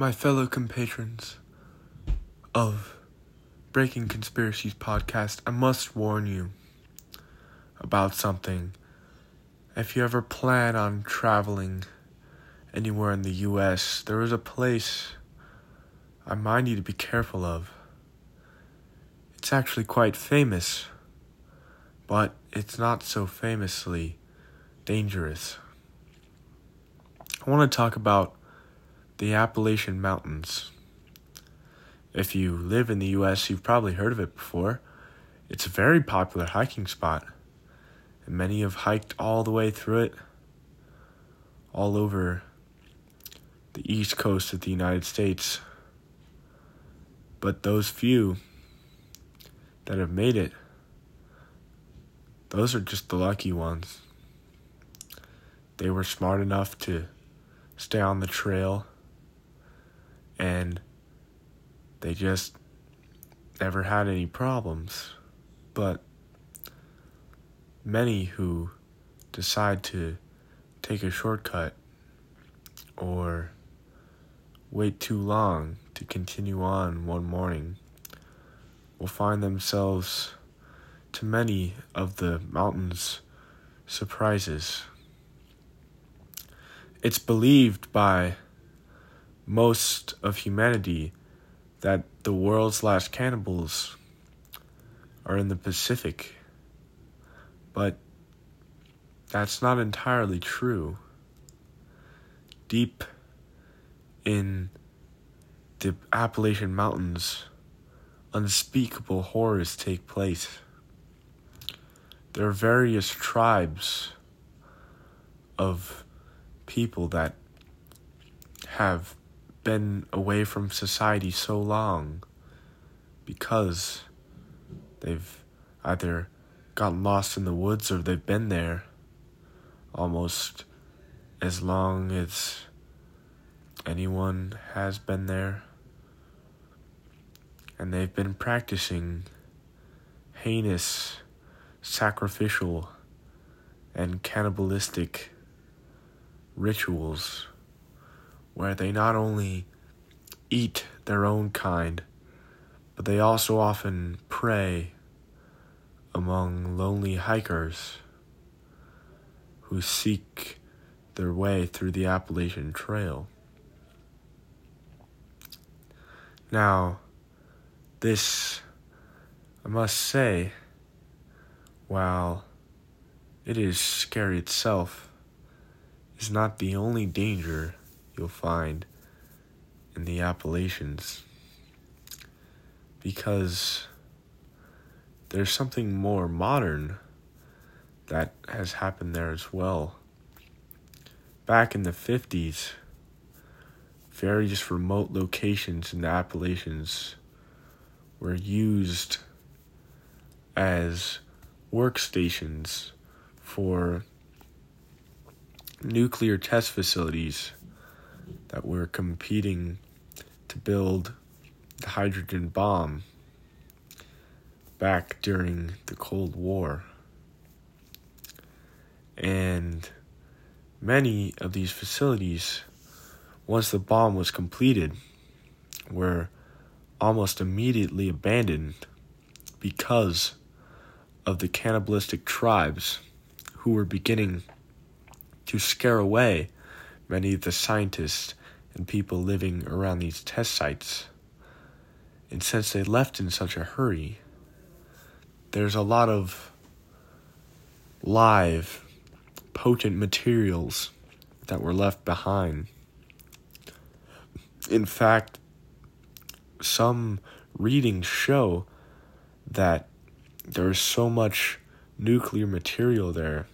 My fellow compatrons of Breaking Conspiracies podcast, I must warn you about something. If you ever plan on traveling anywhere in the US, there is a place I mind you to be careful of. It's actually quite famous, but it's not so famously dangerous. I want to talk about the Appalachian Mountains. If you live in the US, you've probably heard of it before. It's a very popular hiking spot, and many have hiked all the way through it, all over the east coast of the United States. But those few that have made it, those are just the lucky ones. They were smart enough to stay on the trail and they just never had any problems. But many who decide to take a shortcut or wait too long to continue on one morning will find themselves to many of the mountain's surprises. It's believed by most of humanity that the world's last cannibals are in the Pacific. But that's not entirely true. Deep in the Appalachian Mountains, unspeakable horrors take place. There are various tribes of people that have been away from society so long because they've either gotten lost in the woods or they've been there almost as long as anyone has been there. And they've been practicing heinous, sacrificial, and cannibalistic rituals where they not only eat their own kind, but they also often prey among lonely hikers who seek their way through the Appalachian Trail. Now, this, I must say, while it is scary itself, is not the only danger you'll find in the Appalachians because there's something more modern that has happened there as well. Back in the 50s, various remote locations in the Appalachians were used as workstations for nuclear test facilities that we're competing to build the hydrogen bomb back during the Cold War. And many of these facilities, once the bomb was completed, were almost immediately abandoned because of the cannibalistic tribes who were beginning to scare away many of the scientists and people living around these test sites. And since they left in such a hurry, there's a lot of live, potent materials that were left behind. In fact, some readings show that there's so much nuclear material there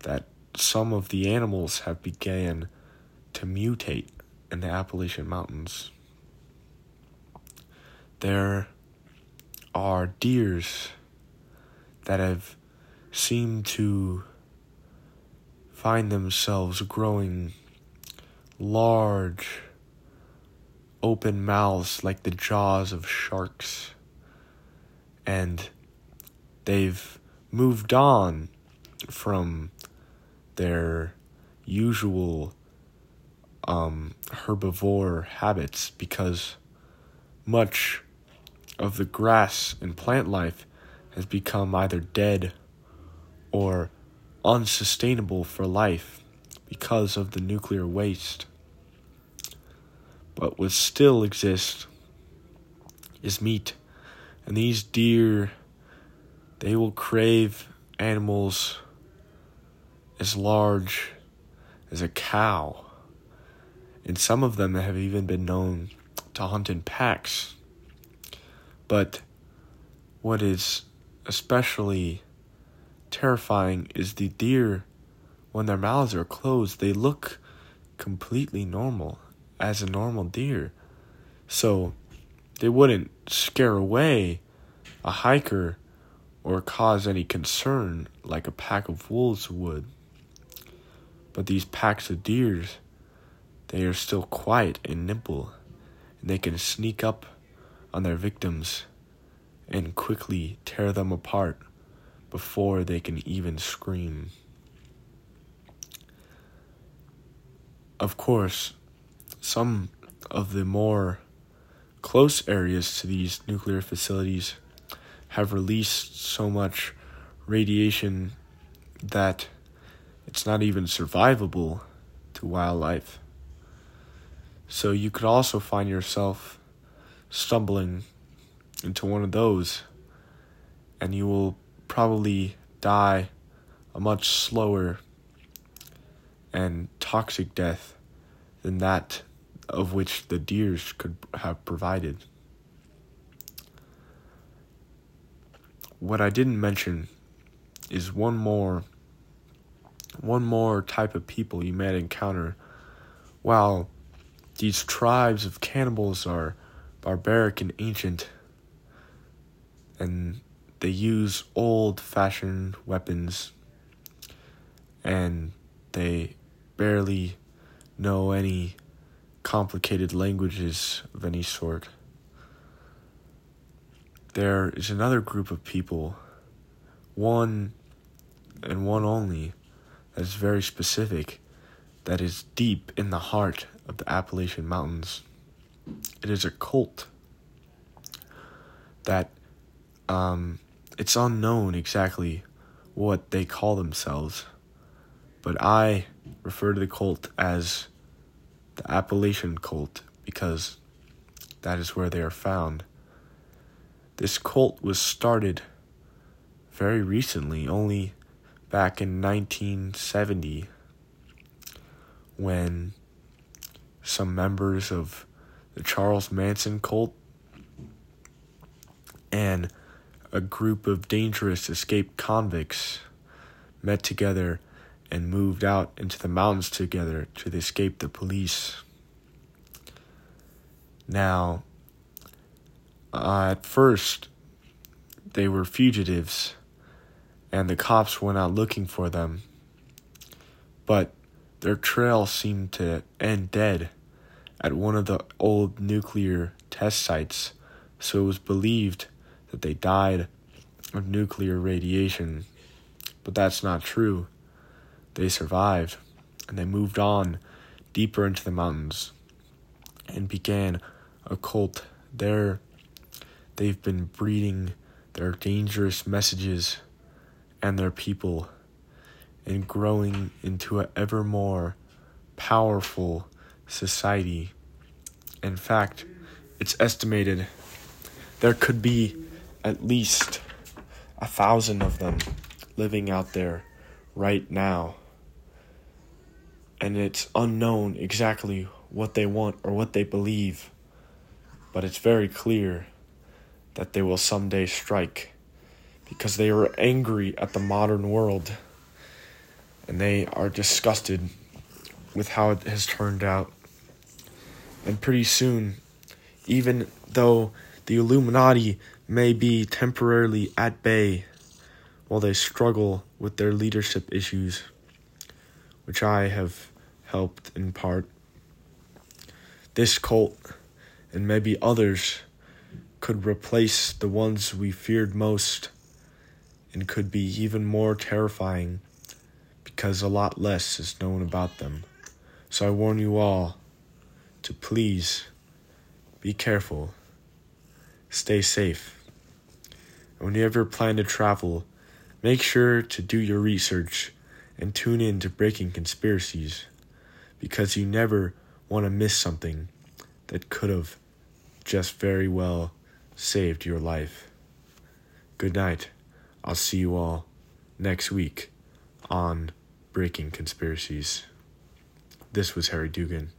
that some of the animals have began to mutate in the Appalachian Mountains. There are deers that have seemed to find themselves growing large, open mouths like the jaws of sharks. And they've moved on from their usual um, herbivore habits because much of the grass and plant life has become either dead or unsustainable for life because of the nuclear waste. But what still exists is meat. And these deer, they will crave animals as large as a cow. And some of them have even been known to hunt in packs. But what is especially terrifying is the deer, when their mouths are closed, they look completely normal as a normal deer. So they wouldn't scare away a hiker or cause any concern like a pack of wolves would. But these packs of deers, they are still quiet and nimble, and they can sneak up on their victims and quickly tear them apart before they can even scream. Of course, some of the more close areas to these nuclear facilities have released so much radiation that it's not even survivable to wildlife. So you could also find yourself stumbling into one of those, and you will probably die a much slower and toxic death than that of which the deers could have provided. What I didn't mention is one more one more type of people you might encounter while these tribes of cannibals are barbaric and ancient and they use old fashioned weapons and they barely know any complicated languages of any sort. There is another group of people, one and one only, that is very specific, that is deep in the heart of the Appalachian Mountains. It is a cult that um, it's unknown exactly what they call themselves, but I refer to the cult as the Appalachian cult because that is where they are found. This cult was started very recently, only back in 1970, when some members of the Charles Manson cult and a group of dangerous escaped convicts met together and moved out into the mountains together to escape the police. Now, uh, at first, they were fugitives, and the cops went out looking for them. But their trail seemed to end dead at one of the old nuclear test sites, so it was believed that they died of nuclear radiation. But that's not true. They survived, and they moved on deeper into the mountains and began a cult. There, they've been breeding their dangerous messages and their people and growing into an ever more powerful society. In fact, it's estimated there could be at least a thousand of them living out there right now and it's unknown exactly what they want or what they believe, but it's very clear that they will someday strike because they are angry at the modern world and they are disgusted with how it has turned out. And pretty soon, even though the Illuminati may be temporarily at bay while they struggle with their leadership issues, which I have helped in part. This cult and maybe others could replace the ones we feared most and could be even more terrifying because a lot less is known about them. So I warn you all to please be careful, stay safe. And when you ever plan to travel, make sure to do your research and tune in to Breaking Conspiracies because you never want to miss something that could have just very well saved your life. Good night. I'll see you all next week on Breaking Conspiracies. This was Harry Dugan.